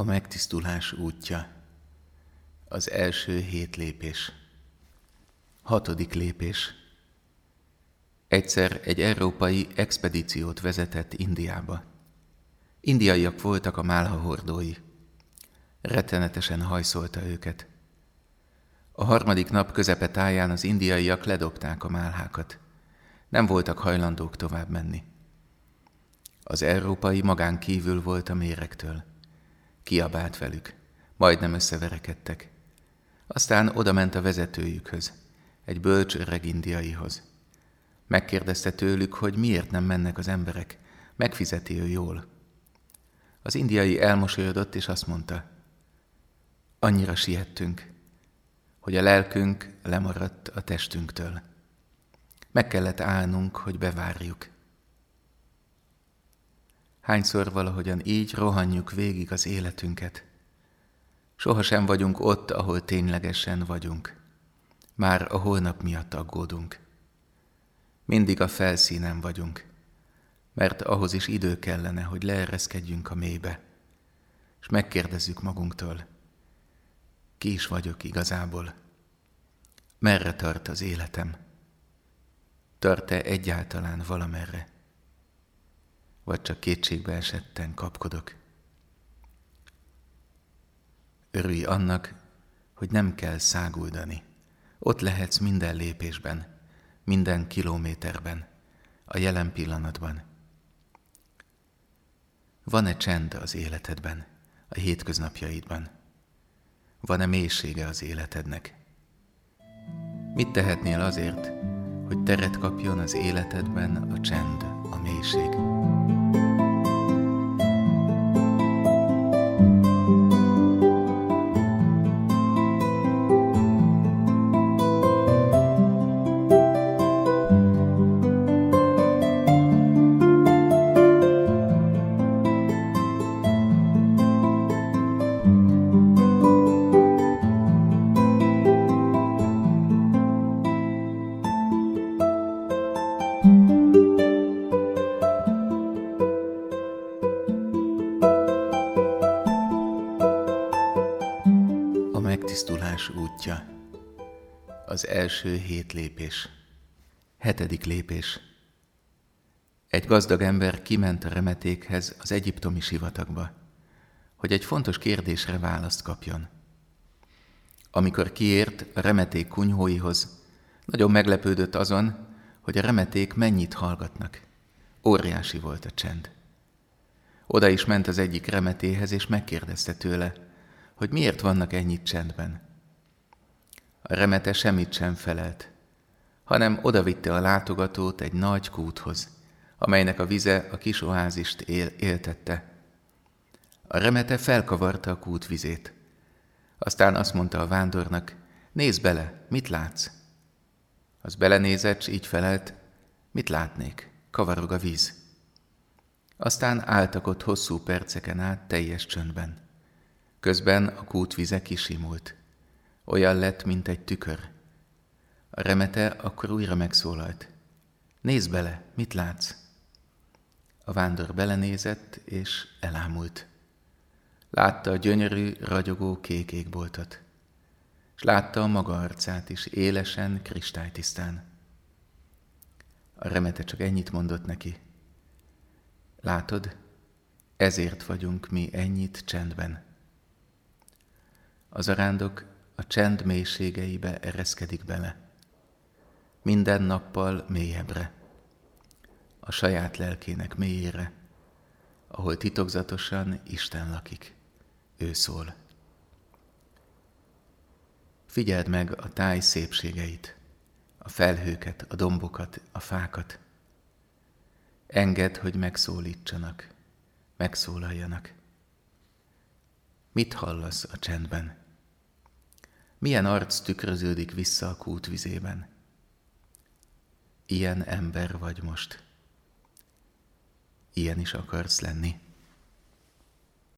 A megtisztulás útja. Az első hét lépés. Hatodik lépés. Egyszer egy európai expedíciót vezetett Indiába. Indiaiak voltak a málha hordói. Rettenetesen hajszolta őket. A harmadik nap közepe táján az indiaiak ledobták a málhákat. Nem voltak hajlandók tovább menni. Az európai magán kívül volt a méregtől kiabált velük. Majdnem összeverekedtek. Aztán oda ment a vezetőjükhöz, egy bölcs öreg indiaihoz. Megkérdezte tőlük, hogy miért nem mennek az emberek, megfizeti ő jól. Az indiai elmosolyodott, és azt mondta, annyira siettünk, hogy a lelkünk lemaradt a testünktől. Meg kellett állnunk, hogy bevárjuk. Hányszor valahogyan így rohanjuk végig az életünket. Sohasem vagyunk ott, ahol ténylegesen vagyunk. Már a holnap miatt aggódunk. Mindig a felszínen vagyunk, mert ahhoz is idő kellene, hogy leereszkedjünk a mélybe, és megkérdezzük magunktól, ki is vagyok igazából, merre tart az életem, tart-e egyáltalán valamerre vagy csak kétségbe esetten kapkodok. Örülj annak, hogy nem kell száguldani. Ott lehetsz minden lépésben, minden kilométerben, a jelen pillanatban. Van-e csend az életedben, a hétköznapjaidban? Van-e mélysége az életednek? Mit tehetnél azért, hogy teret kapjon az életedben a csend, a mélység? Megtisztulás útja. Az első hét lépés. Hetedik lépés. Egy gazdag ember kiment a remetékhez az egyiptomi sivatagba, hogy egy fontos kérdésre választ kapjon. Amikor kiért a remeték kunyhóihoz, nagyon meglepődött azon, hogy a remeték mennyit hallgatnak. Óriási volt a csend. Oda is ment az egyik remetéhez, és megkérdezte tőle, hogy miért vannak ennyit csendben. A remete semmit sem felelt, hanem odavitte a látogatót egy nagy kúthoz, amelynek a vize a kis oázist él, éltette. A remete felkavarta a kút vizét. Aztán azt mondta a vándornak, nézd bele, mit látsz? Az belenézett, így felelt, mit látnék, kavarog a víz. Aztán álltak ott hosszú perceken át teljes csöndben. Közben a kút vize kisimult. Olyan lett, mint egy tükör. A remete akkor újra megszólalt. Nézd bele, mit látsz? A vándor belenézett, és elámult. Látta a gyönyörű, ragyogó kék égboltot, és látta a maga arcát is élesen, kristálytisztán. A remete csak ennyit mondott neki. Látod, ezért vagyunk mi ennyit csendben. Az arándok a csend mélységeibe ereszkedik bele. Minden nappal mélyebbre. A saját lelkének mélyére, ahol titokzatosan Isten lakik. Ő szól. Figyeld meg a táj szépségeit, a felhőket, a dombokat, a fákat. Engedd, hogy megszólítsanak, megszólaljanak. Mit hallasz a csendben? Milyen arc tükröződik vissza a kút vizében? Ilyen ember vagy most. Ilyen is akarsz lenni.